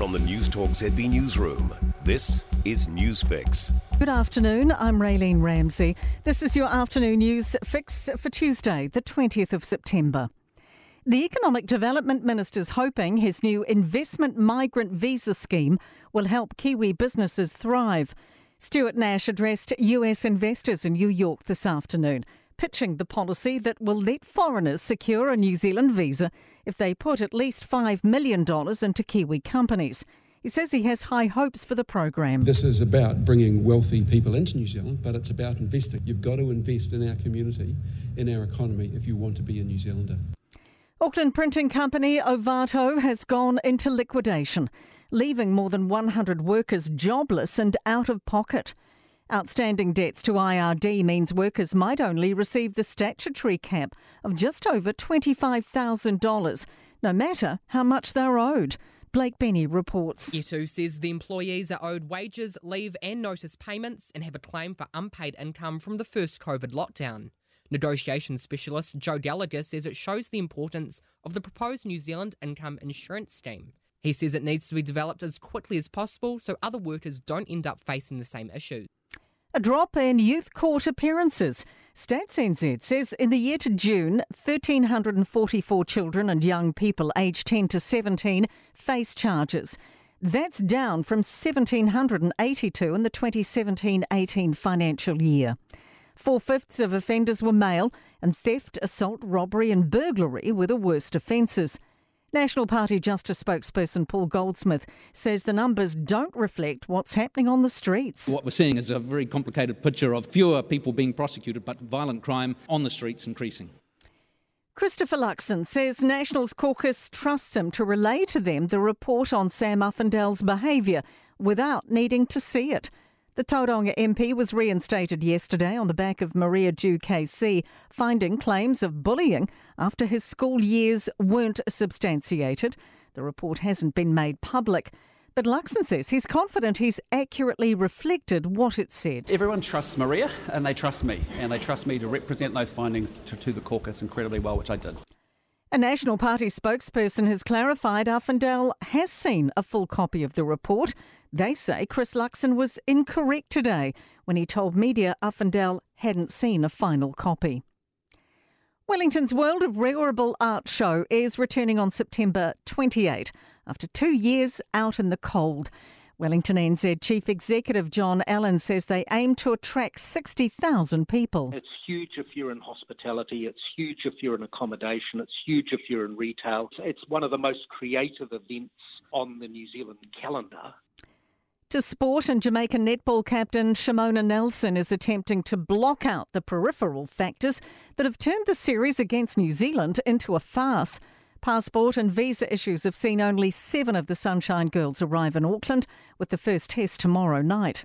From the Newstalk ZB Newsroom, this is Newsfix. Good afternoon, I'm Raylene Ramsey. This is your afternoon news fix for Tuesday, the 20th of September. The Economic Development Minister is hoping his new investment migrant visa scheme will help Kiwi businesses thrive. Stuart Nash addressed US investors in New York this afternoon, pitching the policy that will let foreigners secure a New Zealand visa if they put at least $5 million into Kiwi companies. He says he has high hopes for the program. This is about bringing wealthy people into New Zealand, but it's about investing. You've got to invest in our community, in our economy, if you want to be a New Zealander. Auckland printing company Ovato has gone into liquidation, leaving more than 100 workers jobless and out of pocket. Outstanding debts to IRD means workers might only receive the statutory cap of just over $25,000, no matter how much they're owed. Blake Benny reports. Getu says the employees are owed wages, leave, and notice payments and have a claim for unpaid income from the first COVID lockdown. Negotiation specialist Joe Gallagher says it shows the importance of the proposed New Zealand Income Insurance Scheme. He says it needs to be developed as quickly as possible so other workers don't end up facing the same issues. A drop in youth court appearances. Stats NZ says in the year to June, 1,344 children and young people aged 10 to 17 face charges. That's down from 1,782 in the 2017 18 financial year. Four fifths of offenders were male, and theft, assault, robbery, and burglary were the worst offences. National Party Justice spokesperson Paul Goldsmith says the numbers don't reflect what's happening on the streets. What we're seeing is a very complicated picture of fewer people being prosecuted, but violent crime on the streets increasing. Christopher Luxon says Nationals caucus trusts him to relay to them the report on Sam Uffindell's behaviour without needing to see it. The Tauranga MP was reinstated yesterday on the back of Maria Dew KC finding claims of bullying after his school years weren't substantiated. The report hasn't been made public. But Luxon says he's confident he's accurately reflected what it said. Everyone trusts Maria and they trust me, and they trust me to represent those findings to, to the caucus incredibly well, which I did. A National Party spokesperson has clarified Uffindell has seen a full copy of the report. They say Chris Luxon was incorrect today when he told media Uffindell hadn't seen a final copy. Wellington's World of Wearable Art show is returning on September 28 after two years out in the cold. Wellington NZ Chief Executive John Allen says they aim to attract 60,000 people. It's huge if you're in hospitality, it's huge if you're in accommodation, it's huge if you're in retail. It's one of the most creative events on the New Zealand calendar. To sport, and Jamaican netball captain Shimona Nelson is attempting to block out the peripheral factors that have turned the series against New Zealand into a farce. Passport and visa issues have seen only seven of the Sunshine Girls arrive in Auckland, with the first test tomorrow night.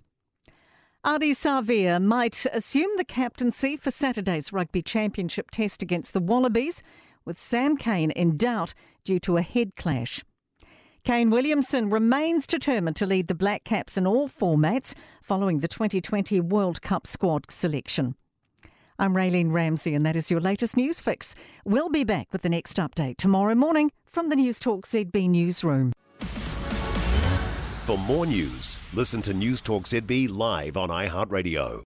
Ardie Savea might assume the captaincy for Saturday's Rugby Championship test against the Wallabies, with Sam Cane in doubt due to a head clash. Kane Williamson remains determined to lead the Black Caps in all formats following the 2020 World Cup squad selection. I'm Raylene Ramsey, and that is your latest news fix. We'll be back with the next update tomorrow morning from the Newstalk ZB Newsroom. For more news, listen to Newstalk ZB live on iHeartRadio.